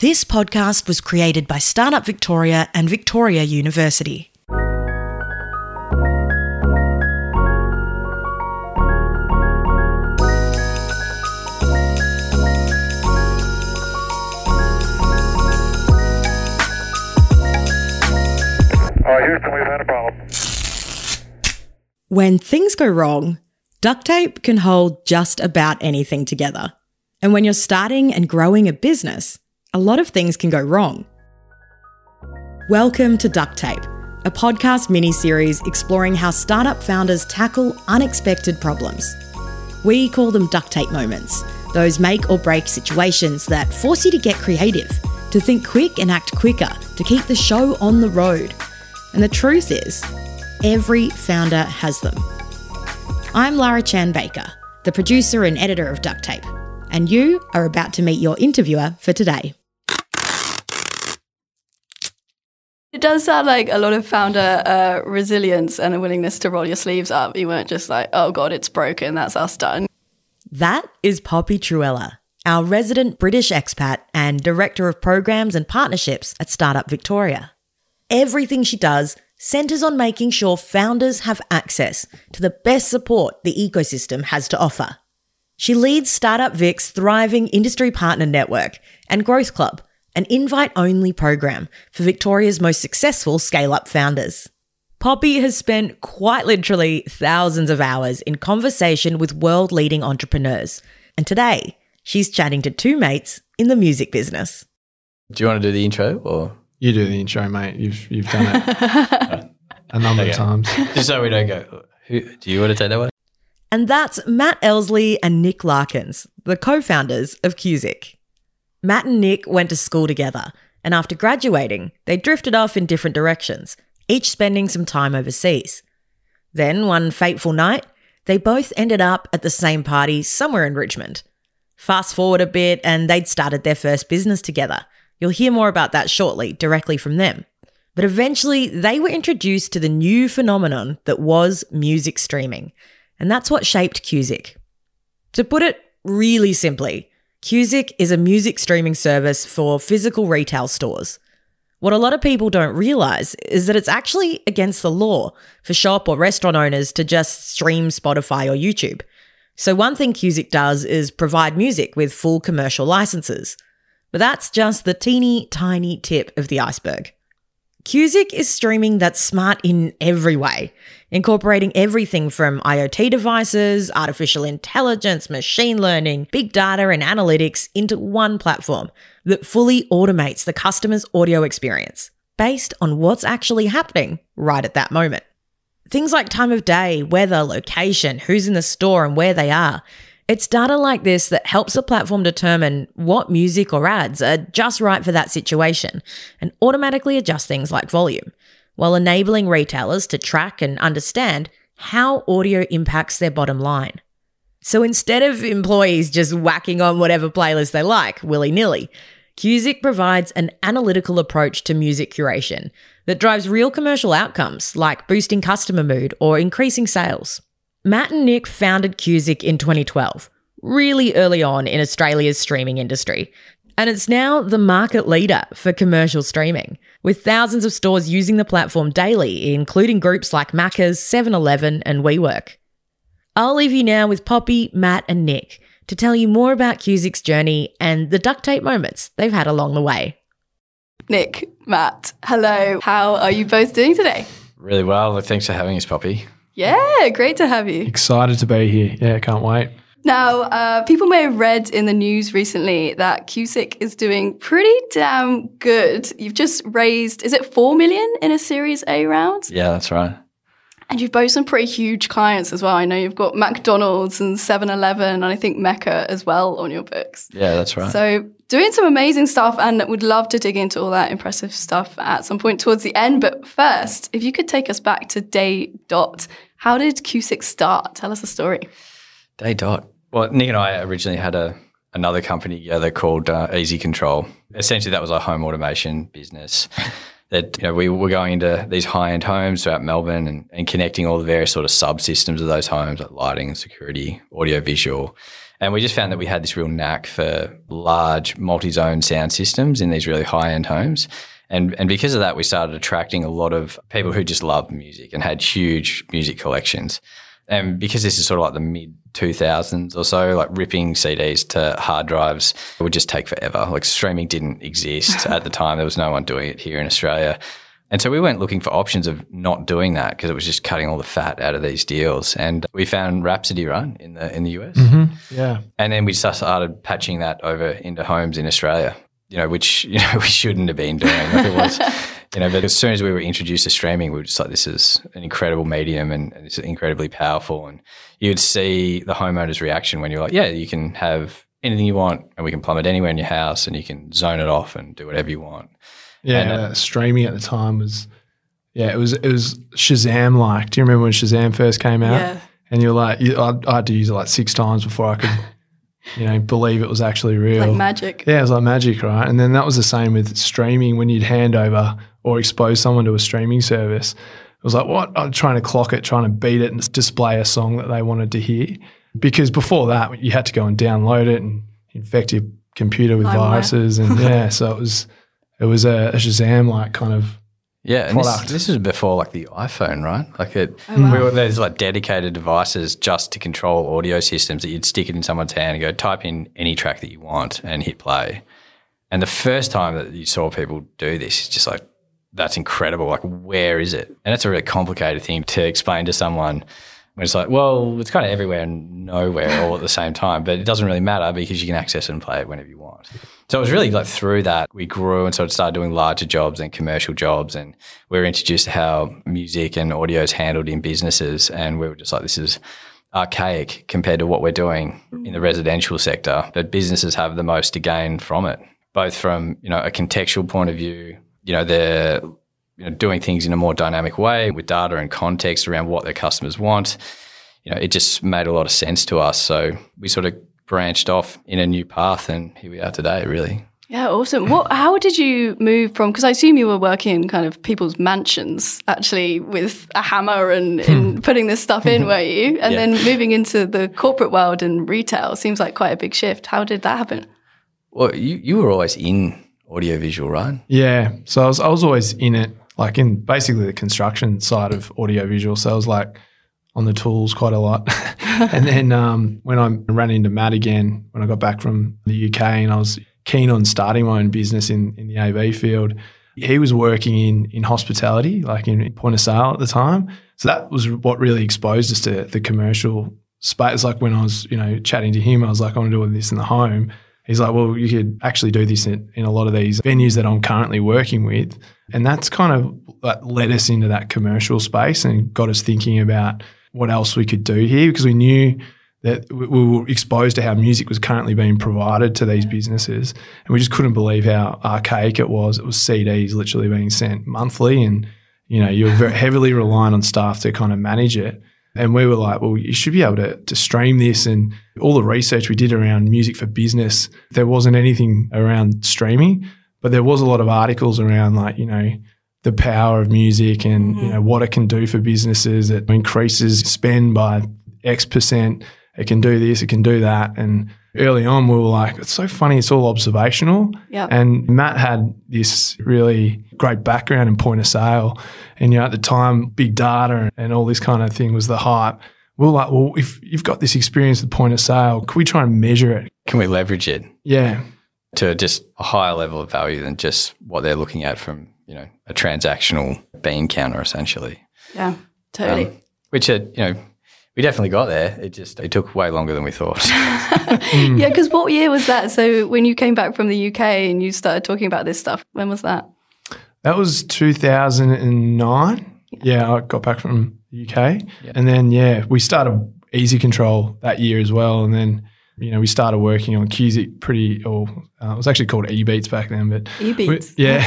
This podcast was created by Startup Victoria and Victoria University. Houston, we've had a problem. When things go wrong, duct tape can hold just about anything together. And when you're starting and growing a business, a lot of things can go wrong. Welcome to Duct Tape, a podcast mini series exploring how startup founders tackle unexpected problems. We call them duct tape moments, those make or break situations that force you to get creative, to think quick and act quicker, to keep the show on the road. And the truth is, every founder has them. I'm Lara Chan Baker, the producer and editor of Duct Tape, and you are about to meet your interviewer for today. It does sound like a lot of founder uh, resilience and a willingness to roll your sleeves up. You weren't just like, oh God, it's broken, that's us done. That is Poppy Truella, our resident British expat and director of programs and partnerships at Startup Victoria. Everything she does centers on making sure founders have access to the best support the ecosystem has to offer. She leads Startup Vic's thriving industry partner network and Growth Club, an invite only program for Victoria's most successful scale up founders. Poppy has spent quite literally thousands of hours in conversation with world leading entrepreneurs, and today she's chatting to two mates in the music business. Do you want to do the intro or You do the intro, mate. You've you've done it a number Okay. of times. just so we don't go? Who, do you want to take that one? And that's Matt Elsley and Nick Larkins, the co founders of Qsic. Matt and Nick went to school together, and after graduating, they drifted off in different directions, each spending some time overseas. Then, one fateful night, they both ended up at the same party somewhere in Richmond. Fast forward a bit, and they'd started their first business together. You'll hear more about that shortly, directly from them. But eventually, they were introduced to the new phenomenon that was music streaming. And that's what shaped Qsic. To put it really simply, Qsic is a music streaming service for physical retail stores. What a lot of people don't realize is that it's actually against the law for shop or restaurant owners to just stream Spotify or YouTube. So, one thing Qsic does is provide music with full commercial licenses. But that's just the teeny tiny tip of the iceberg. Qsic is streaming that's smart in every way, incorporating everything from IoT devices, artificial intelligence, machine learning, big data, and analytics into one platform that fully automates the customer's audio experience based on what's actually happening right at that moment. Things like time of day, weather, location, who's in the store, and where they are. It's data like this that helps the platform determine what music or ads are just right for that situation and automatically adjust things like volume, while enabling retailers to track and understand how audio impacts their bottom line. So instead of employees just whacking on whatever playlist they like willy nilly, Qsic provides an analytical approach to music curation that drives real commercial outcomes like boosting customer mood or increasing sales. Matt and Nick founded Qsic in 2012, really early on in Australia's streaming industry. And it's now the market leader for commercial streaming, with thousands of stores using the platform daily, including groups like Macca's, 7 Eleven, and WeWork. I'll leave you now with Poppy, Matt, and Nick to tell you more about Qsic's journey and the duct tape moments they've had along the way. Nick, Matt, hello. How are you both doing today? Really well. Thanks for having us, Poppy. Yeah, great to have you. Excited to be here. Yeah, can't wait. Now, uh, people may have read in the news recently that Qsic is doing pretty damn good. You've just raised, is it 4 million in a Series A round? Yeah, that's right. And you've both some pretty huge clients as well. I know you've got McDonald's and 7 Eleven, and I think Mecca as well on your books. Yeah, that's right. So, doing some amazing stuff, and would love to dig into all that impressive stuff at some point towards the end. But first, if you could take us back to day dot, how did Qsic start? Tell us the story. Day dot. Well, Nick and I originally had a another company together called uh, Easy Control. Essentially, that was a home automation business. That you know, we were going into these high end homes throughout Melbourne and, and connecting all the various sort of subsystems of those homes, like lighting, security, audio, visual, And we just found that we had this real knack for large multi zone sound systems in these really high end homes. And, and because of that, we started attracting a lot of people who just loved music and had huge music collections. And because this is sort of like the mid 2000s or so, like ripping CDs to hard drives it would just take forever. Like streaming didn't exist at the time. There was no one doing it here in Australia. And so we went looking for options of not doing that because it was just cutting all the fat out of these deals. And we found Rhapsody Run in the in the US. Mm-hmm. Yeah. And then we just started patching that over into homes in Australia, you know, which, you know, we shouldn't have been doing. Like it was, you know, but as soon as we were introduced to streaming, we were just like, this is an incredible medium and, and it's incredibly powerful. And you'd see the homeowner's reaction when you're like, yeah, you can have anything you want and we can plumb it anywhere in your house and you can zone it off and do whatever you want. Yeah, And, uh, streaming at the time was, yeah, it was it was Shazam like. Do you remember when Shazam first came out? Yeah. And you're like, you, I, I had to use it like six times before I could, you know, believe it was actually real. Like magic. Yeah, it was like magic, right? And then that was the same with streaming when you'd hand over or expose someone to a streaming service. It was like, what? I'm trying to clock it, trying to beat it and display a song that they wanted to hear. Because before that, you had to go and download it and infect your computer with oh, LimeWire. viruses. And yeah, so it was it was a, a Shazam like kind of Yeah, and this, Product. this was before like the iPhone, right? Like it, Oh, wow. we were, there's like dedicated devices just to control audio systems that you'd stick it in someone's hand and go type in any track that you want and hit play. And the first time that you saw people do this, it's just like that's incredible. Like, where is it? And it's a really complicated thing to explain to someone. When it's like, well, it's kind of everywhere and nowhere all at the same time, but it doesn't really matter because you can access it and play it whenever you want. So it was really like through that we grew and sort of started doing larger jobs and commercial jobs, and we were introduced to how music and audio is handled in businesses, and we were just like, this is archaic compared to what we're doing in the residential sector, but businesses have the most to gain from it, both from you know a contextual point of view, you know they're you know doing things in a more dynamic way with data and context around what their customers want. You know, it just made a lot of sense to us, so we sort of branched off in a new path, and here we are today. Really. Yeah, awesome. What? How did you move from? Because I assume you were working in kind of people's mansions, actually, with a hammer and, and putting this stuff in, were you? And Yeah. then moving into the corporate world and retail seems like quite a big shift. How did that happen? Well, you, you were always in audiovisual, right? Yeah. So I was I was always in it, like in basically the construction side of audiovisual. So I was like on the tools quite a lot. and then um, when I ran into Matt again, when I got back from the UK and I was keen on starting my own business in, in the AV field, he was working in in hospitality, like in point of sale at the time. So that was what really exposed us to the commercial space. Like when I was, you know, chatting to him, I was like, I want to do all this in the home. He's like, well, you could actually do this in, in a lot of these venues that I'm currently working with. And that's kind of like led us into that commercial space and got us thinking about what else we could do here because we knew that we we were exposed to how music was currently being provided to these businesses. And we just couldn't believe how archaic it was. It was CDs literally being sent monthly and, you know, you were very heavily reliant on staff to kind of manage it. And we were like, well, you should be able to, to stream this. And all the research we did around music for business, there wasn't anything around streaming, but there was a lot of articles around like, you know, the power of music and, you mm-hmm. know, what it can do for businesses. It increases spend by X percent. It can do this, it can do that. And early on, we were like, it's so funny, it's all observational. Yeah. And Matt had this really great background in point of sale. And, you know, at the time, big data and all this kind of thing was the hype. We were like, well, if you've got this experience with point of sale, can we try and measure it? Can we leverage it Yeah. to just a higher level of value than just what they're looking at from, you know, a transactional bean counter essentially? Yeah, totally. Um, which, uh, you know, we definitely got there. It just it took way longer than we thought. Hmm. Yeah, because what year was that? So when you came back from the UK and you started talking about this stuff, when was that? That was 2009. Yeah, I got back from the UK. And then, yeah, we started Easy Control that year as well. And then, you know, we started working on Qsic pretty, or uh, it was actually called E-Beats back then, but we- E-Beats. yeah.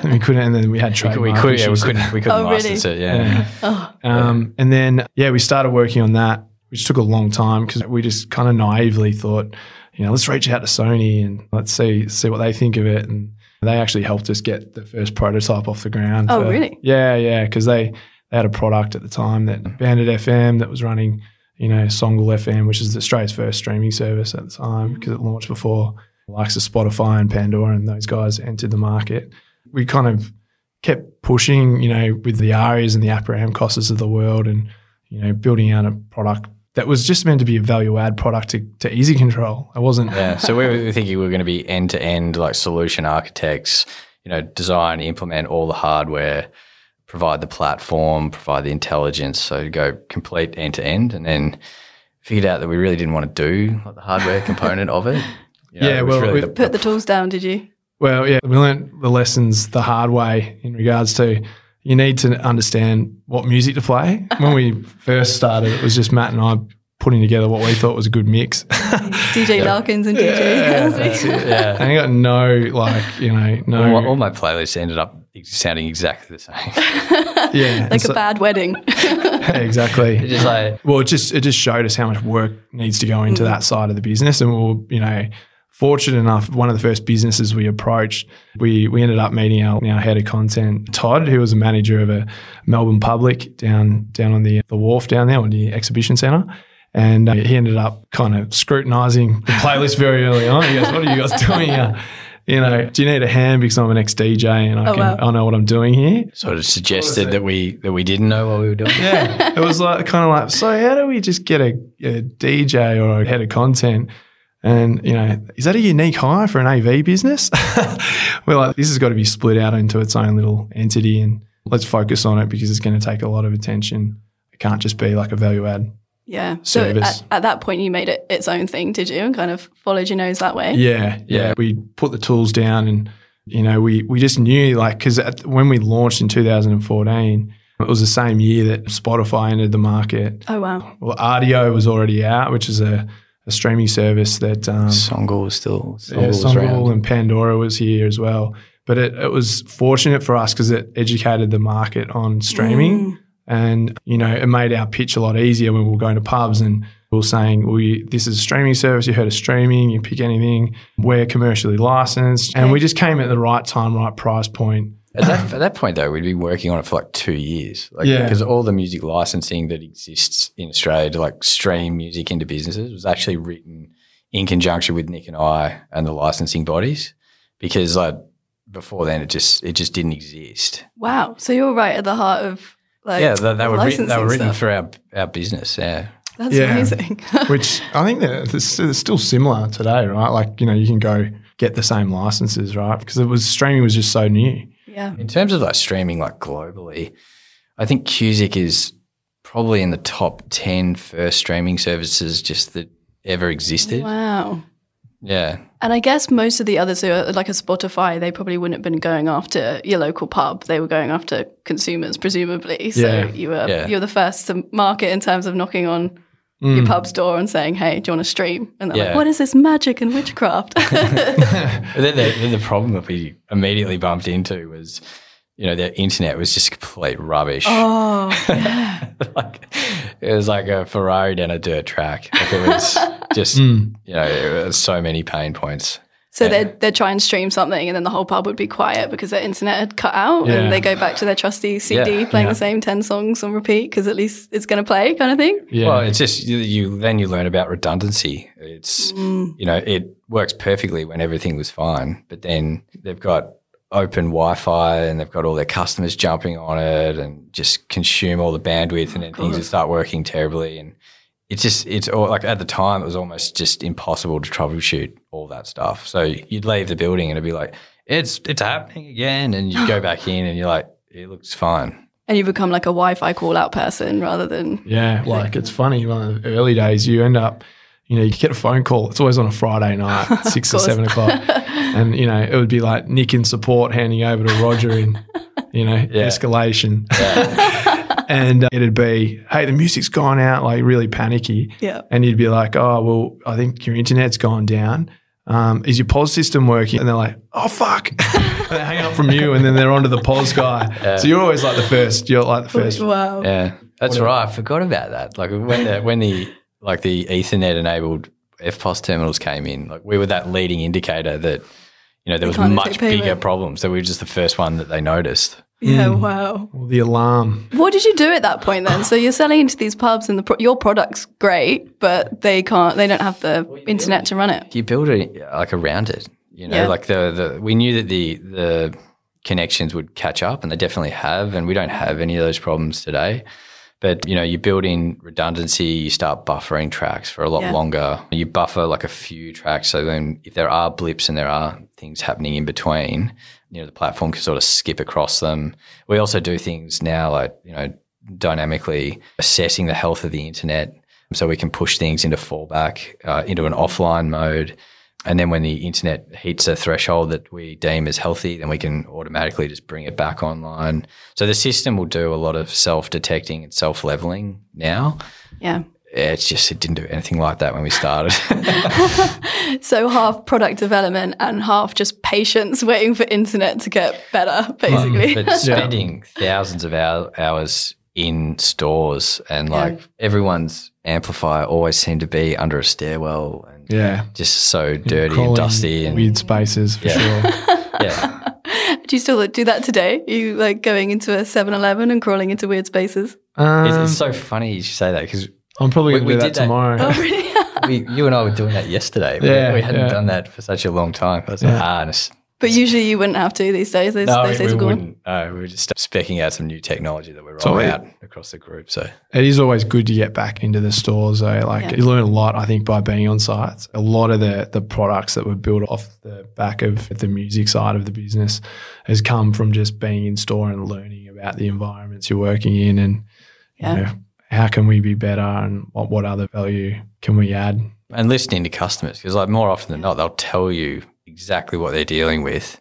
and we couldn't, and then we had we, trademark we, could, yeah, we couldn't, we couldn't Oh, really? license it. Yeah. Yeah. Um, and then, yeah, we started working on that, which took a long time because we just kind of naively thought, you know, let's reach out to Sony and let's see see what they think of it. And they actually helped us get the first prototype off the ground. Oh, for- really? Yeah, yeah, because they, they had a product at the time that Bandit FM that was running you know, Songle FM, which is Australia's first streaming service at the time mm-hmm. because it launched before the likes of Spotify and Pandora and those guys entered the market. We kind of kept pushing, you know, with the Arias and the APRA AMCOS of the world and, you know, building out a product that was just meant to be a value add product to, to easy control. It wasn't. Yeah. So we were thinking we were going to be end to end, like solution architects, you know, design, implement all the hardware, provide the platform, provide the intelligence. So go complete end to end. And then figured out that we really didn't want to do like the hardware component of it. You know, Yeah, it was well, we- the- Put the tools down, did you? Well, yeah, we learnt the lessons the hard way in regards to you need to understand what music to play. When we first started, it was just Matt and I putting together what we thought was a good mix. DJ Larkins and DJ Elsley. yeah. and I got no, like, you know, All my, no. all my playlists ended up sounding exactly the same. yeah. like and a so- bad wedding. yeah, exactly. It's just like, Well, it just it just showed us how much work needs to go into mm. that side of the business, and we were, you know, fortunate enough. One of the first businesses we approached, we we ended up meeting our, our head of content, Todd, who was a manager of a Melbourne Public down down on the the wharf down there on the exhibition centre. And uh, he ended up kind of scrutinising the playlist very early on. He goes, "What are you guys doing here? You know, do you need a hand because I'm an ex DJ and I Oh, can wow. I know what I'm doing here." sort of suggested that we that we didn't know what we were doing. Yeah, it was like kind of like, so how do we just get a, a DJ or a head of content? And you know, is that a unique hire for an AV business? We're like, this has got to be split out into its own little entity, and let's focus on it because it's going to take a lot of attention. It can't just be like a value add. Yeah. So at, at that point, you made it its own thing, did you? And kind of followed your nose that way. Yeah, yeah. We put the tools down, and you know, we we just knew like because when we launched in 2014, it was the same year that Spotify entered the market. Oh wow. Well, Rdio was already out, which is a, a streaming service that um, Songle was still Songle yeah, Songle and Pandora was here as well. But it, it was fortunate for us because it educated the market on streaming, and you know it made our pitch a lot easier when we were going to pubs and we were saying, "We this is a streaming service. You heard of streaming. You pick anything. We're commercially licensed." And we just came at the right time, right price point. At that, at that point, though, we'd been working on it for like two years. Like, Yeah. Because all the music licensing that exists in Australia to like stream music into businesses was actually written in conjunction with Nick and I and the licensing bodies. Because like before then, it just it just didn't exist. Wow. So you're right at the heart of like yeah, they, they were written. They were written stuff. for our our business. Yeah. That's Yeah. amazing. which I think that it's, it's still similar today, right? Like you know, you can go get the same licenses, right? Because it was streaming was just so new. yeah. In terms of like streaming, like globally, I think Qsic is probably in the top 10 first streaming services just that ever existed. Wow. Yeah. And I guess most of the others, so like a Spotify, they probably wouldn't have been going after your local pub. They were going after consumers, presumably. So Yeah. you were Yeah. you were the first to market in terms of knocking on your mm. pub's door and saying, "Hey, do you want to stream?" And they're Yeah. like, "What is this magic and witchcraft?" Then the, then the problem that we immediately bumped into was, you know, their internet was just complete rubbish. oh, like it was like a Ferrari down a dirt track. Like it was just, hmm. you know, it was so many pain points. so Yeah. they'd they'd try and stream something, and then the whole pub would be quiet because their internet had cut out, Yeah. and they go back to their trusty CD, Yeah. playing Yeah. the same ten songs on repeat because at least it's going to play, kind of thing. Yeah, Well, it's just you, you then you learn about redundancy. It's hmm. you know it works perfectly when everything was fine, but then they've got open Wi-Fi and they've got all their customers jumping on it and just consume all the bandwidth, and oh, then things would start working terribly. And it's just it's all like at the time it was almost just impossible to troubleshoot all that stuff. So you'd leave the building and it'd be like it's it's happening again, and you go back in and you're like it looks fine. And you become like a Wi-Fi call out person rather than yeah. Like it's funny. One of the early days, you end up, you know, you get a phone call. It's always on a Friday night, six or seven o'clock, and you know, it would be like Nick in support handing over to Roger in, you know, Yeah. escalation. and uh, it'd be, hey, the music's gone out, like really panicky. yeah. And you'd be like, oh, well, I think your internet's gone down. Um, is your POS system working? And they're like, oh, fuck. they hang up from you and then they're onto the POS guy. So you're always like the first. You're like the first. Wow. Yeah, that's right. I forgot about that. Like when the when the like the Ethernet enabled EFTPOS terminals came in, like we were that leading indicator that you know, there was much bigger problems. So we were just the first one that they noticed. Yeah, Mm. wow. Or the alarm. What did you do at that point then? So you're selling into these pubs, and the pro- your product's great, but they can't. They don't have the internet to run it. You build it like around it, you know, Yeah. like the, the, we knew that the, the connections would catch up and they definitely have. And we don't have any of those problems today. But, you know, you build in redundancy, you start buffering tracks for a lot Yeah. longer. You buffer like a few tracks. So then if there are blips and there are things happening in between, you know, the platform can sort of skip across them. We also do things now like, you know, dynamically assessing the health of the internet. So we can push things into fallback, uh, into an offline mode. And then when the internet hits a threshold that we deem as healthy, then we can automatically just bring it back online. So the system will do a lot of self detecting and self leveling now. Yeah. It's just, it didn't do anything like that when we started. So half product development and half just patience waiting for internet to get better, basically. but spending thousands of hour, hours in stores and like everyone's amplifier always seemed to be under a stairwell Yeah. just so dirty and dusty and weird spaces for Yeah. sure. yeah. do you still do that today? you like going into a 7-Eleven and crawling into weird spaces? Um, It's, it's so funny you should say that because I'm probably we- gonna do that did that- tomorrow. Oh, really? we, you and I were doing that yesterday. Yeah, we, hadn't yeah. done that for such a long time. I was like, ah, and it's- but usually you wouldn't have to these days. Those, no, those we, days we are gone. wouldn't. No, we were just specking out some new technology that we're rolling it- out across the group. So It is always good to get back into the stores though. Like Yeah. you learn a lot, I think, by being on sites. A lot of the the products that were built off the back of the music side of the business has come from just being in store and learning about the environments you're working in and Yeah. you know, how can we be better and what, what other value can we add? and listening to customers because like more often than not they'll tell you exactly what they're dealing with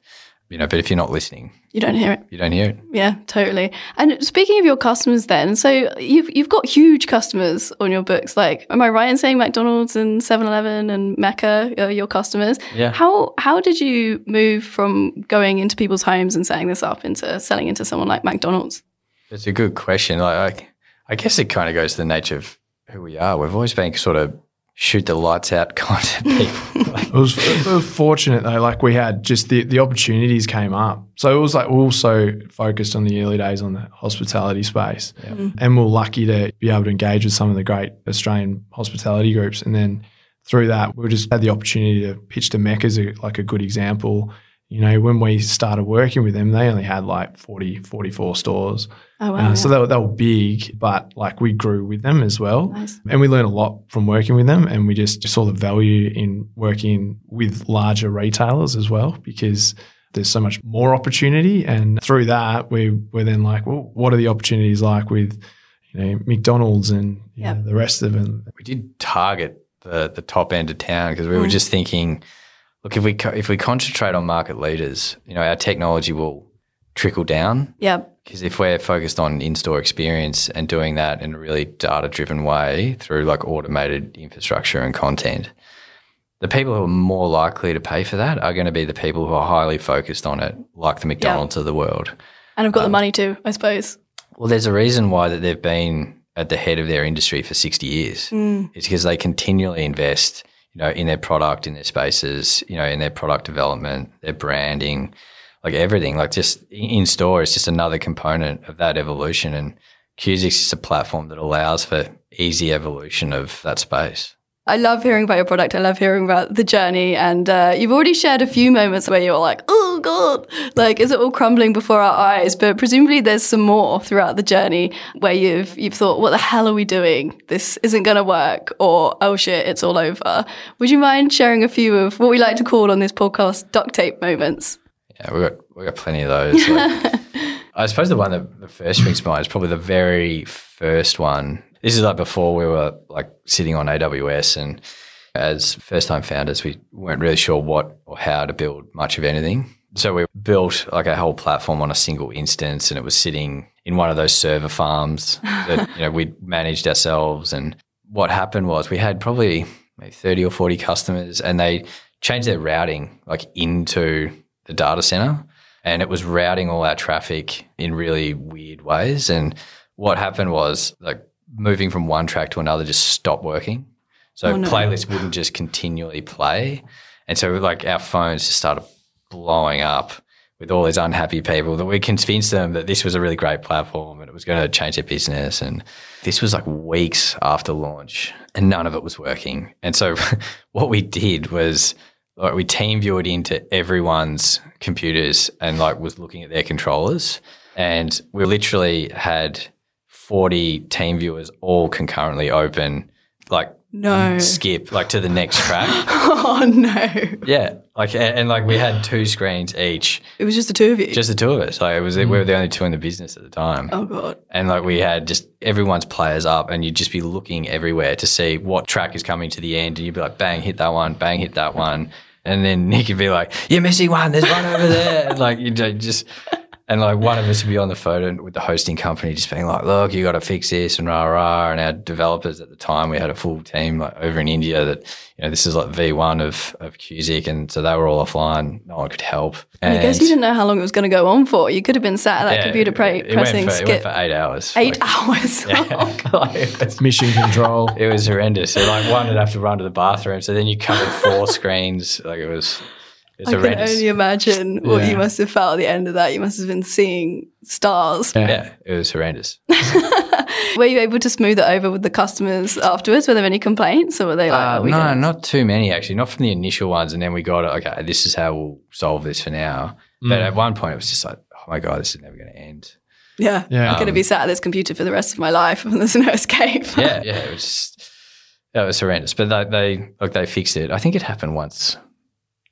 you know but if you're not listening You don't hear it. you don't hear it Yeah, totally. And speaking of your customers, then, so you've you've got huge customers on your books. Like, am I right in saying McDonald's and 7-Eleven and Mecca are your customers? Yeah. How how did you move from going into people's homes and setting this up into selling into someone like McDonald's? it's a good question like I, I guess it kind of goes to the nature of who we are we've always been sort of shoot the lights out kind of people It was, it was fortunate though, like we had just the, the opportunities came up. So it was like also focused on the early days on the hospitality space. Mm-hmm. And we we're lucky to be able to engage with some of the great Australian hospitality groups. And then through that, we just had the opportunity to pitch to Mecca as a, like a good example. You know, when we started working with them, they only had like 40, 44 stores. Oh wow! Uh, so they were, they were big, but like we grew with them as well. Nice. And we learned a lot from working with them. And we just saw the value in working with larger retailers as well because there's so much more opportunity. And through that, we were then like, well, what are the opportunities like with, you know, McDonald's and you Yeah. know, the rest of them? we did target the the top end of town because we were just thinking look if we co- if we concentrate on market leaders you know our technology will trickle down. Yeah, because if we're focused on in-store experience and doing that in a really data-driven way through like automated infrastructure and content the people who are more likely to pay for that are going to be the people who are highly focused on it like the mcdonald's of the world. And Um, got the money too, I suppose. well there's a reason why that they've been at the head of their industry for 60 years. It's because they continually invest you know in their product in their spaces you know in their product development their branding like everything like just in store is just another component of that evolution. And Qsic is a platform that allows for easy evolution of that space I love hearing about your product. I love hearing about the journey. And uh, you've already shared a few moments where you're like, oh, God, like, is it all crumbling before our eyes? But presumably there's some more throughout the journey where you've, you've thought, what the hell are we doing? This isn't going to work. Or, oh shit, it's all over. Would you mind sharing a few of what we like to call on this podcast duct tape moments? Yeah, we got we got plenty of those. Like, I suppose the one that the first springs to mind is probably the very first one. This is like before we were like sitting on AWS, and as first time founders, we weren't really sure what or how to build much of anything. So we built like a whole platform on a single instance, and it was sitting in one of those server farms that you know we managed ourselves. And what happened was we had probably maybe thirty or forty customers, and they changed their routing like into the data center, and it was routing all our traffic in really weird ways. And what happened was like moving from one track to another just stopped working. So Oh, no. playlists wouldn't just continually play. And so like our phones just started blowing up with all these unhappy people that we convinced them that this was a really great platform and it was going to change their business. And this was like weeks after launch and none of it was working. And so what we did was like we team viewed into everyone's computers and like was looking at their controllers. And we literally had 40 TeamViewers all concurrently open, like No. skip like to the next track. Oh no. yeah. Like, and, and, like we had two screens each, It was just the two of you. just the two of us. Like it was, we were the hmm. only two in the business at the time. oh god. And like we had just everyone's players up, and you'd just be looking everywhere to see what track is coming to the end, and you'd be like, bang, hit that one, bang, hit that one, and then Nick would be like, you're missing one, there's one over there, like you just. And like one of us would be on the phone with the hosting company, just being like, "Look, you got to fix this," and rah rah. And our developers at the time, we had a full team like over in India that, you know, this is like V one of of Qsic, and so they were all offline. No one could help. And I guess you didn't know how long it was going to go on for. You could have been sat at that yeah, computer pra- it pressing went for, skip. It went for eight hours. Eight Like- hours. Like, Mission control. It was horrendous. So like one would have to run to the bathroom. So then you covered four screens. Like it was, it's I can only imagine what Yeah. you must have felt at the end of that. You must have been seeing stars. yeah, it was horrendous. Were you able to smooth it over with the customers afterwards? Were there any complaints, or were they like, Uh, oh, we no, get it? not too many actually. Not from the initial ones, and then we got it. Okay, this is how we'll solve this for now. But at one point, it was just like, oh my god, this is never going to end. yeah, Yeah. I'm going to be sat at this computer for the rest of my life, and there's no escape. Yeah, yeah, it was just, yeah, it was horrendous. But they, they like they fixed it. I think it happened once,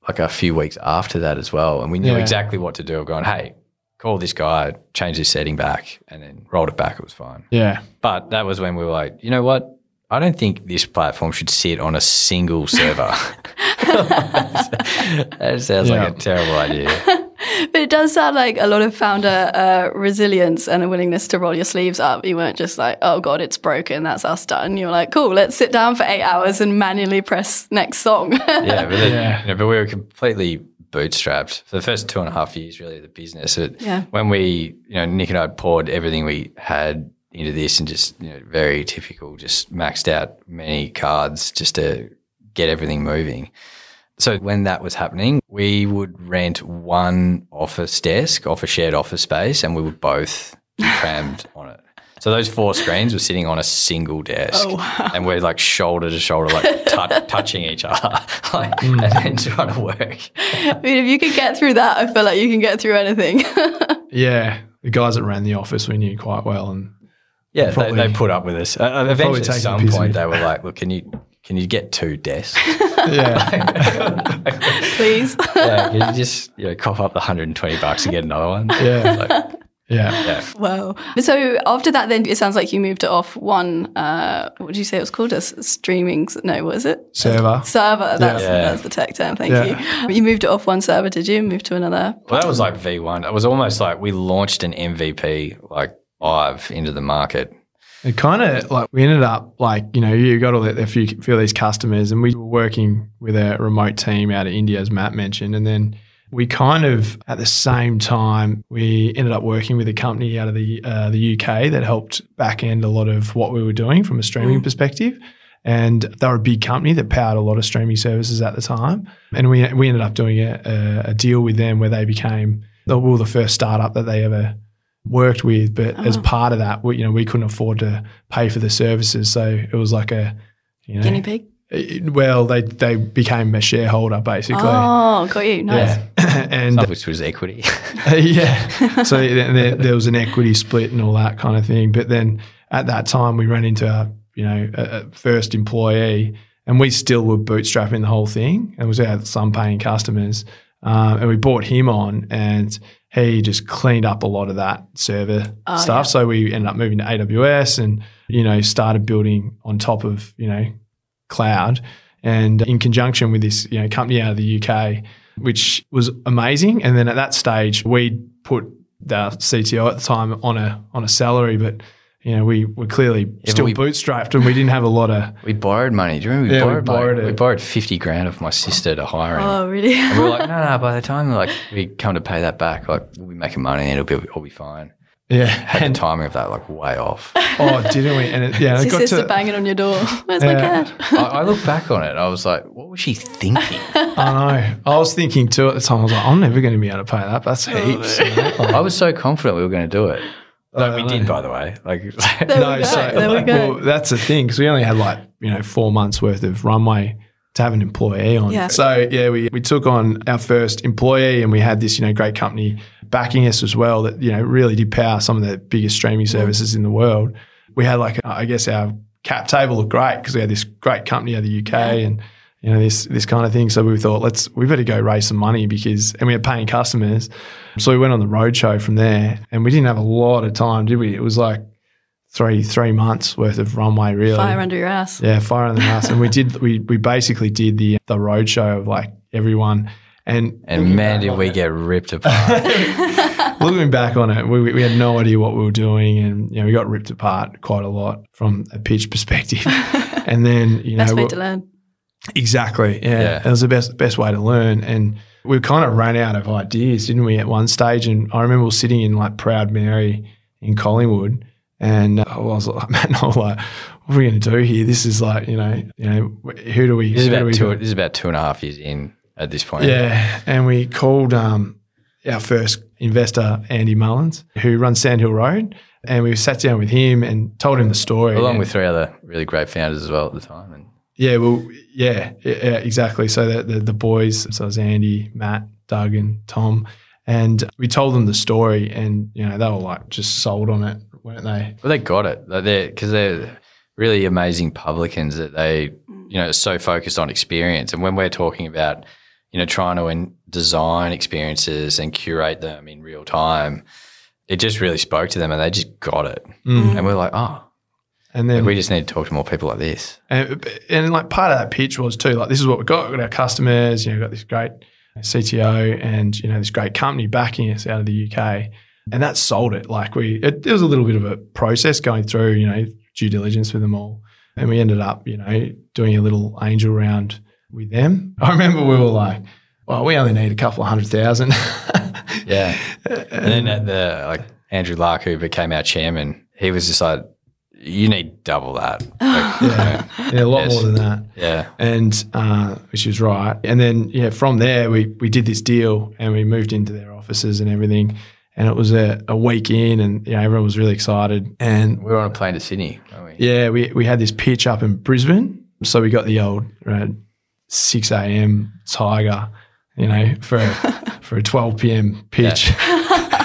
like a few weeks after that as well, and we knew Yeah. exactly what to do. Going, hey, call this guy, change this setting back, and then rolled it back. It was fine. Yeah. But that was when we were like, you know what? I don't think this platform should sit on a single server. that sounds Yeah. like a terrible idea. But it does sound like a lot of founder uh, resilience and a willingness to roll your sleeves up. You weren't just like, oh God, it's broken. That's us done. You were like, cool, let's sit down for eight hours and manually press next song. Yeah, but, then, Yeah. You know, but we were completely bootstrapped for the first two and a half years, really, of the business. It, Yeah. When we, you know, Nick and I poured everything we had into this and just, you know, very typical, just maxed out many cards just to get everything moving. So when that was happening, we would rent one office desk off a shared office space and we would both be crammed on it. So those four screens were sitting on a single desk, Oh, wow. and we're like shoulder to shoulder, like tou- touching each other, like, and then trying to work. I mean, if you can get through that, I feel like you can get through anything. Yeah. The guys that ran the office we knew quite well. And Yeah, Probably- they, they put up with us. Uh, uh, eventually, at some the piss a point, they were like, "Look, can you can you get two desks? yeah. Please. yeah, can you just you know cough up the hundred and twenty bucks and get another one?" Yeah. Like, Yeah. yeah. wow. So after that, then it sounds like you moved it off one, uh, what did you say it was called? A streaming, no, what is it? Server. Server. That's, Yeah. that's the tech term. Thank Yeah. you. You moved it off one server, did you? Moved to another? Well, that was like V one. It was almost like we launched an MVP like live into the market. It kind of like we ended up like you know you got all the, a few, few of these customers and we were working with a remote team out of India as Matt mentioned. And then we kind of at the same time we ended up working with a company out of the uh, the UK that helped back end a lot of what we were doing from a streaming perspective. And they were a big company that powered a lot of streaming services at the time. And we we ended up doing a, a, a deal with them where they became the, we were the first startup that they ever worked with, but as part of that, we, you know, we couldn't afford to pay for the services, so it was like a, you know, Guinea pig? it- well, they they became a shareholder basically. Oh, got you. Nice. Yeah, and Some which was equity. yeah, so there, there was an equity split and all that kind of thing. But then at that time, we ran into our, you know a, a first employee, and we still were bootstrapping the whole thing, and we had some paying customers, um, and we brought him on, and he just cleaned up a lot of that server Oh, stuff. So we ended up moving to AWS, and you know started building on top of you know cloud, and in conjunction with this you know company out of the UK, which was amazing. And then at that stage, we put the CTO at the time on a on a salary, but you know we were clearly but still we- bootstrapped, and we didn't have a lot of we borrowed money. Do you remember? We Yeah, we borrowed, money? borrowed We borrowed fifty grand of my sister to hire him. Oh, really? And we were like, no, no. By the time like we come to pay that back, like we'll be making money and it'll be all be fine. Yeah, Had and the timing of that like way off. oh, didn't we? And it, yeah, it got sister to. banging on your door. Where's my Yeah. cat? I, I look back on it, I was like, what was she thinking? I know. I was thinking too at the time. I was like, I'm never going to be able to pay that. That's oh, heaps. you know? I was so confident we were going to do it. No, oh, I we did, by the way. Like, There no, we go. so there we go. well, that's the thing because we only had like you know four months worth of runway to have an employee on. Yeah. So yeah, we we took on our first employee, and we had this you know great company backing us as well that you know really did power some of the biggest streaming mm-hmm. services in the world. We had like I guess our cap table looked great because we had this great company out of the UK and. You know this this kind of thing. So we thought, let's we better go raise some money because, and we had paying customers. So we went on the road show from there, and we didn't have a lot of time, did we? It was like three three months worth of runway, really. Fire under your ass. Yeah, fire under the ass and we did we we basically did the the road show of like everyone. And and man, did we get ripped apart. looking back on it, we, we had no idea what we were doing, and you know we got ripped apart quite a lot from a pitch perspective. and then you know Best know way to learn. Exactly, yeah, Yeah. it was the best best way to learn. And we kind of ran out of ideas, didn't we, at one stage? And I remember sitting in like Proud Mary in Collingwood, and uh, I was like, man, I was like, what are we going to do here? This is like, you know, you know, who do we? This is about we two. This is about two and a half years in at this point. Yeah, and we called um, our first investor, Andy Mullins, who runs Sandhill Road, and we sat down with him and told him the story. along And- with three other really great founders as well at the time. And yeah, well, yeah, yeah, exactly. So the, the the boys, so it was Andy, Matt, Doug, and Tom, and we told them the story, and you know they were like just sold on it, weren't they? well, they got it. Like, They're because they're really amazing publicans that they, you know, are so focused on experience. And when we're talking about, you know, trying to in, design experiences and curate them in real time, it just really spoke to them, and they just got it. Mm. And we're like, oh, And then we just need to talk to more people like this. And, and like part of that pitch was too, like this is what we've got. We've got our customers, you know, we've got this great CTO and, you know, this great company backing us out of the UK. And that sold it. Like we, it, there was a little bit of a process going through, you know, due diligence with them all. And we ended up, you know, doing a little angel round with them. I remember we were like, well, we only need a couple of hundred thousand. Yeah. and then at the like Andrew Lark, who became our chairman, he was just like, you need double that. Like, know, yeah, a lot Yes. more than that. yeah. and uh, which was right. And then yeah, from there we we did this deal and we moved into their offices and everything. And it was a, a week in, and you know everyone was really excited. And We were on a plane to Sydney, we? yeah, we we had this pitch up in Brisbane, so we got the old uh, six a.m. Tiger, you know, for for a twelve p.m. pitch,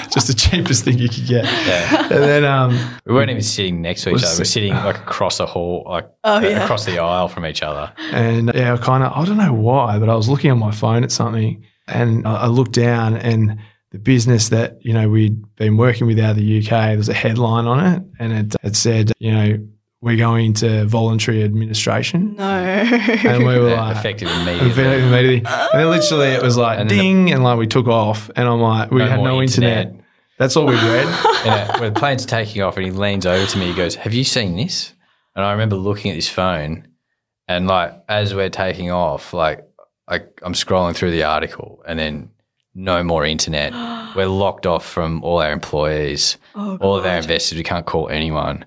just the cheapest thing you could get. Yeah. And then um, We weren't even sitting next to each other. We were sitting like across a hall, like Oh, yeah. across the aisle from each other. And yeah, I kind of, I don't know why, but I was looking on my phone at something and I, I looked down and the business that, you know, we'd been working with out of the UK, there was a headline on it and it, it said, you know, we're going to voluntary administration. No. And we were like, effective immediately. immediately. immediately. And then oh. literally it was like And then the- ding and like we took off and I'm like, we No had no internet. internet. That's all we read. yeah, uh, when the plane's taking off and he leans over to me, he goes, Have you seen this? And I remember looking at this phone and like as we're taking off, like like I'm scrolling through the article and then no more internet. we're locked off from all our employees, Oh, all of our investors. We can't call anyone.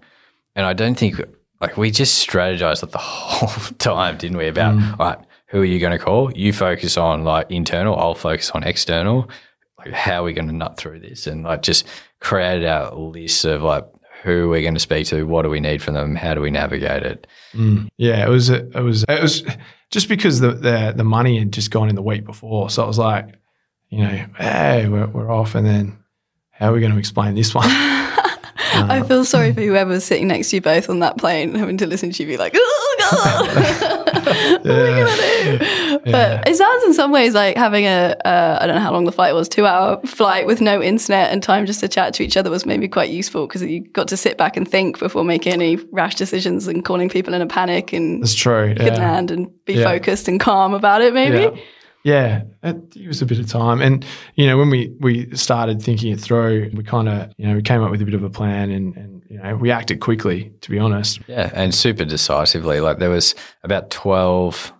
And I don't think like we just strategized like the whole time, didn't we? About Mm. all right, who are you going to call? You focus on like internal. I'll focus on external. Like how are we going to nut through this? And like just created our list of like who we're going to speak to, what do we need from them, how do we navigate it? Mm. Yeah, it was it was it was just because the, the the money had just gone in the week before, so I was like, you know, hey, we're, we're off, and then how are we going to explain this one? I feel sorry for whoever was sitting next to you both on that plane having to listen to you be like, oh, God. what are we going to do? But it sounds in some ways like having a, uh, I don't know how long the flight was, two hour flight with no internet and time just to chat to each other was maybe quite useful because you got to sit back and think before making any rash decisions and calling people in a panic and That's true. you Yeah. land and be Yeah. focused and calm about it maybe. Yeah. Yeah, it was a bit of time, and you know when we we started thinking it through, we kind of you know we came up with a bit of a plan, and and you know we acted quickly. To be honest, Yeah, and super decisively. Like there was about 12,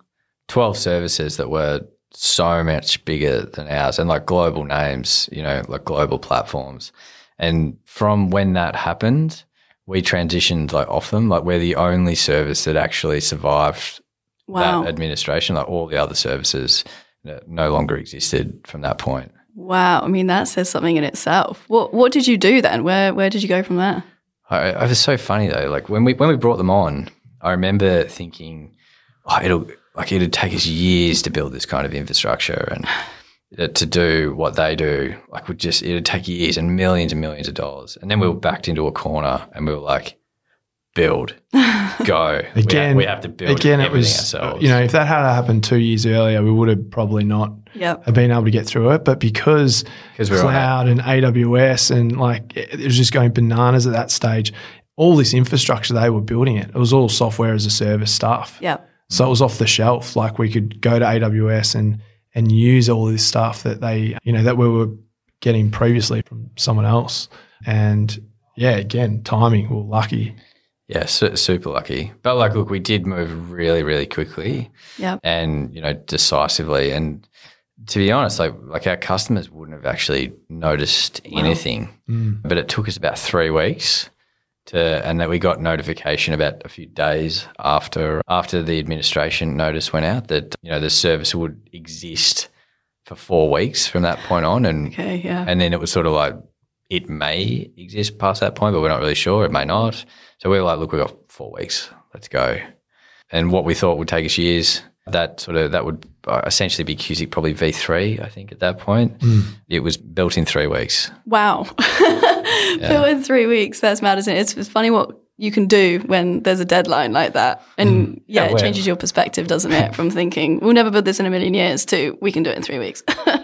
12 services that were so much bigger than ours and like global names, you know, like global platforms. And from when that happened, we transitioned like off them. Like we're the only service that actually survived Wow. that administration. Like all the other services uh, no longer existed from that point. Wow. I mean, that says something in itself. What What did you do then? Where Where did you go from there? I, it was so funny though. Like when we when we brought them on, I remember thinking, oh, it'll like it'd take us years to build this kind of infrastructure and to do what they do. Like would just it'd take years and millions and millions of dollars. And then we were backed into a corner and we were like, build, go. We have- Again, we have, to build again, it everything was uh, ourselves. you know if that had happened two years earlier, we would have probably not Yep. have been able to get through it. But because cloud and AWS and like it it was just going bananas at that stage, all this infrastructure they were building it, it was all software as a service stuff. Yep. So it was off the shelf. Like we could go to AWS and and use all this stuff that they, you know, that we were getting previously from someone else. And yeah, again, timing, we we're lucky. Yeah, su- super lucky. But like, look, we did move really, really quickly. Yep. and you know decisively and to be honest like like our customers wouldn't have actually noticed anything Mm. but it took us about three weeks to and that we got notification about a few days after after the administration notice went out that you know the service would exist for four weeks from that point on and Okay. Yeah. and then it was sort of like it may exist past that point, but we're not really sure. It may not. So we were like, look, we've got four weeks. Let's go. And what we thought would take us years, that sort of that would uh, essentially be Qsic probably V3, I think, at that point. It was built in three weeks. Wow. Built in three weeks. That's mad, isn't it? It's, it's funny what you can do when there's a deadline like that. And yeah, Yeah, it changes your perspective, doesn't it? From thinking, we'll never build this in a million years to we can do it in three weeks.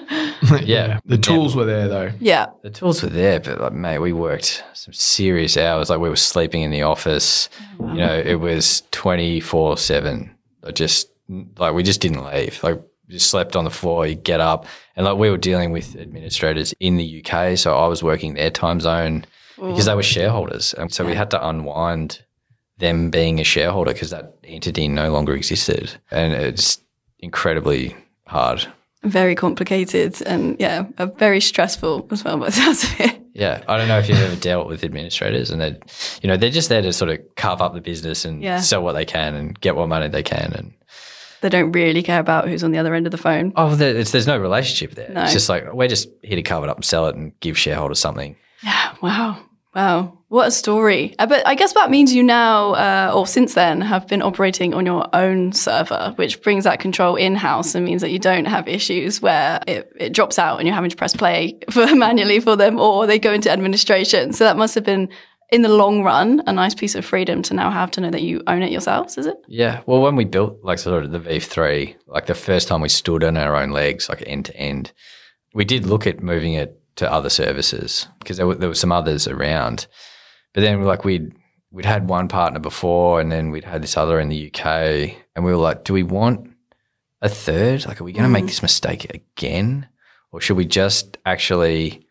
Yeah. The tools were there though. yeah. The tools were there, but like, mate, we worked some serious hours. Like we were sleeping in the office. You know, it was twenty four seven. I Just like we just didn't leave. Like we just slept on the floor. You get up, and like we were dealing with administrators in the UK, so I was working their time zone because they were shareholders, and so we had to unwind them being a shareholder because that entity no longer existed, and it's incredibly hard. Very complicated and yeah, very stressful as well by the sounds of it. Yeah, I don't know if you've ever dealt with administrators, and they, you know, they're just there to sort of carve up the business and Yeah. sell what they can and get what money they can. And They don't really care about who's on the other end of the phone. oh, there's no relationship there. No. It's just like we're just here to carve it up and sell it and give shareholders something. Yeah. Wow. Wow. What a story. Uh, But I guess that means you now, uh, or since then, have been operating on your own server, which brings that control in house and means that you don't have issues where it, it drops out and you're having to press play for manually for them or they go into administration. So that must have been, in the long run, a nice piece of freedom to now have to know that you own it yourselves, is it? Yeah. Well, when we built like sort of the V3, like the first time we stood on our own legs, like end to end, we did look at moving it to other services because there were, there were some others around. But then like we'd, we'd had one partner before and then we'd had this other in the UK and we were like, do we want a third? Like, are we going to make mm. this mistake again? Or should we just actually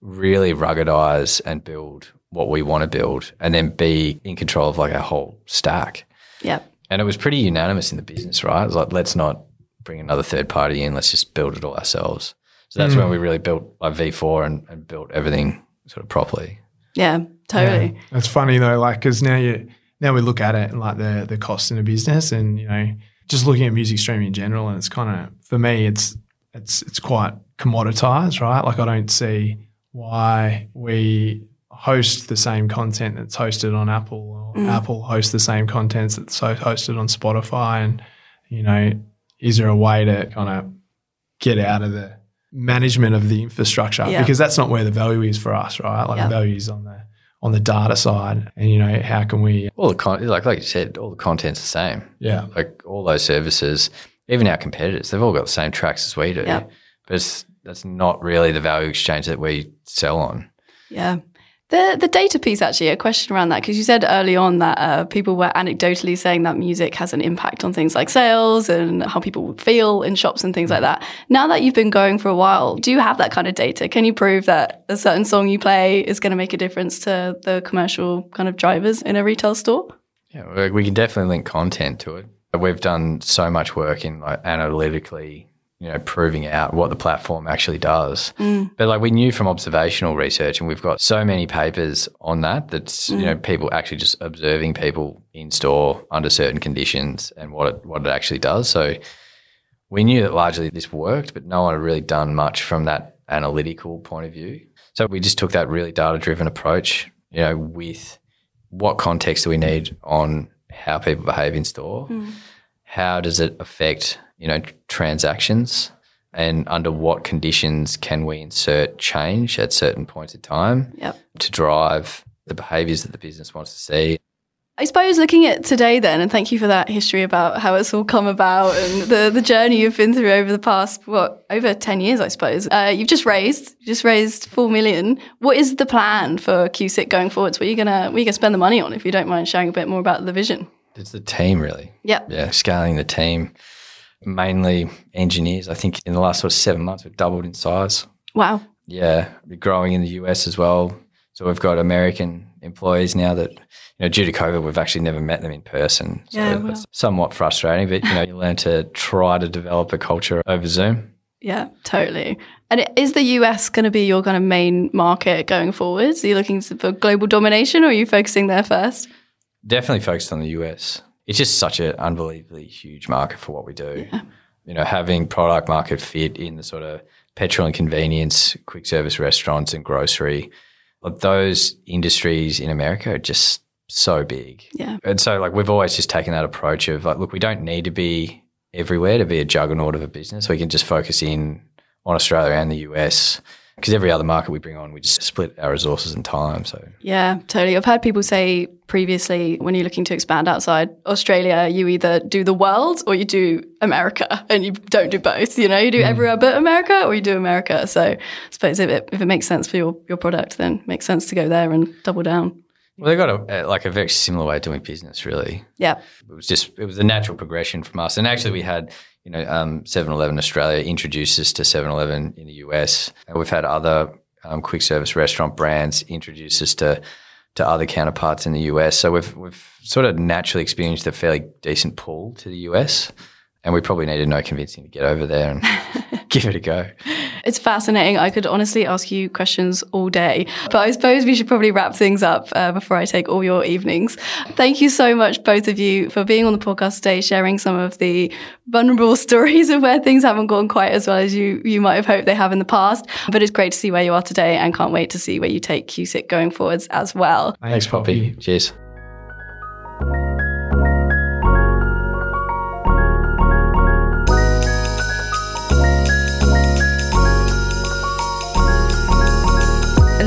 really ruggedize and build what we want to build and then be in control of like our whole stack? Yeah. And it was pretty unanimous in the business, right? It was like, let's not bring another third party in. Let's just build it all ourselves. So that's when hmm. we really built like V4 and, and built everything sort of properly. Yeah. Totally. Yeah. It's funny though, like because now you now we look at it and like the the cost in a business, and you know, just looking at music streaming in general, and it's kind of for me, it's it's it's quite commoditized, right? Like I don't see why we host the same content that's hosted on Apple, or mm. Apple hosts the same content that's so hosted on Spotify, and you know, is there a way to kind of get out of the management of the infrastructure Yeah. because that's not where the value is for us, right? Like Yeah. the value is on the on the data side, and you know how can we? All the con- like like you said, all the content's the same. Yeah, Like all those services, even our competitors, they've all got the same tracks as we do. Yeah. But it's, that's not really the value exchange that we sell on. Yeah. The the data piece actually, a question around that because you said early on that uh, people were anecdotally saying that music has an impact on things like sales and how people feel in shops and things like that. Now that you've been going for a while, do you have that kind of data? Can you prove that a certain song you play is going to make a difference to the commercial kind of drivers in a retail store? Yeah, we- we can definitely link content to it. We've done so much work in like analytically you know, proving out what the platform actually does. Mm. But like we knew from observational research, and we've got so many papers on that. That's you mm. know people actually just observing people in store under certain conditions and what it what it actually does. So we knew that largely this worked, but no one had really done much from that analytical point of view. So we just took that really data driven approach, you know, with what context do we need on how people behave in store? Mm. How does it affect, you know, transactions? And under what conditions can we insert change at certain points in time Yep. to drive the behaviors that the business wants to see? I suppose looking at today then, and thank you for that history about how it's all come about and the, the journey you've been through over the past, what, over 10 years, I suppose. Uh, you've just raised, just raised 4 million. What is the plan for Qsic going forwards? What are you going to, what you going to spend the money on if you don't mind sharing a bit more about the vision? It's the team, really. Yep. Yeah, scaling the team, mainly engineers. I think in the last sort of seven months, we've doubled in size. Wow. Yeah, we're growing in the US as well. So we've got American employees now that, you know, due to COVID, we've actually never met them in person. So Yeah, it's somewhat frustrating, but, you know, you learn to try to develop a culture over Zoom. Yeah, totally. And is the US going to be your kind of main market going forwards? Are you looking for global domination or are you focusing there first? Definitely focused on the US. It's just such an unbelievably huge market for what we do. You know, having product market fit in the sort of petrol and convenience, quick service restaurants and grocery, those industries in America are just so big. Yeah. And so like we've always just taken that approach of like, look, we don't need to be everywhere to be a juggernaut of a business. We can just focus in on Australia and the US. Because every other market we bring on, we just split our resources and time. So Yeah, totally. I've heard people say previously when you're looking to expand outside Australia, you either do the world or you do America and you don't do both. You know, you do hmm. everywhere but America or you do America. So I suppose if it, if it makes sense for your, your product, then it makes sense to go there and double down. Well, they've got a, like a very similar way of doing business, really. Yeah. it was just it was a natural progression from us. And actually, we had you know um, 7-Eleven Australia introduce us to 7-Eleven in the US, and we've had other um, quick service restaurant brands introduce us to to other counterparts in the US. So we've we've sort of naturally experienced a fairly decent pull to the US, and we probably needed no convincing to get over there and give it a go. It's fascinating. I could honestly ask you questions all day, but I suppose we should probably wrap things up uh, before I take all your evenings. Thank you so much, both of you, for being on the podcast today, sharing some of the vulnerable stories of where things haven't gone quite as well as you you might have hoped they have in the past. But it's great to see where you are today, and can't wait to see where you take Qsic going forwards as well. Thanks, Poppy. Cheers.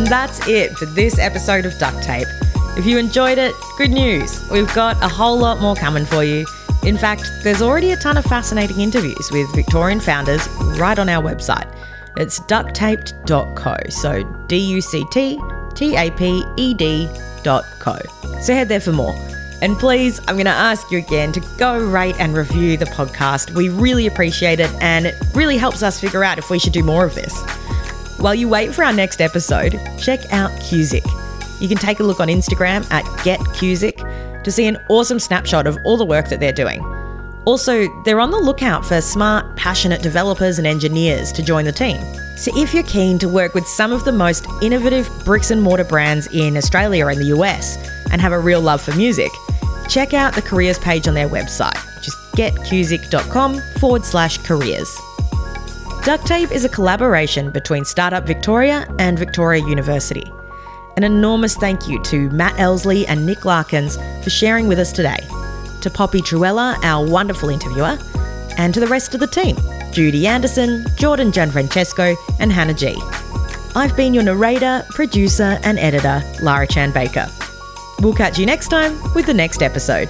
And that's it for this episode of Duct Tape. If you enjoyed it, good news. We've got a whole lot more coming for you. In fact, there's already a ton of fascinating interviews with Victorian founders right on our website. It's ducttaped.co, so D U C T T A P E D dot co. So head there for more. And please, I'm going to ask you again to go rate and review the podcast. We really appreciate it, and it really helps us figure out if we should do more of this. While you wait for our next episode, check out Qsic. You can take a look on Instagram at GetQsic to see an awesome snapshot of all the work that they're doing. Also, they're on the lookout for smart, passionate developers and engineers to join the team. So if you're keen to work with some of the most innovative bricks and mortar brands in Australia and the US and have a real love for music, check out the careers page on their website, which is getqsic.com forward slash careers. Duct Tape is a collaboration between Startup Victoria and Victoria University. An enormous thank you to Matt Elsley and Nick Larkins for sharing with us today, to Poppy Truella, our wonderful interviewer, and to the rest of the team Judy Anderson, Jordan Gianfrancesco, and Hannah G. I've been your narrator, producer, and editor, Lara Chan Baker. We'll catch you next time with the next episode.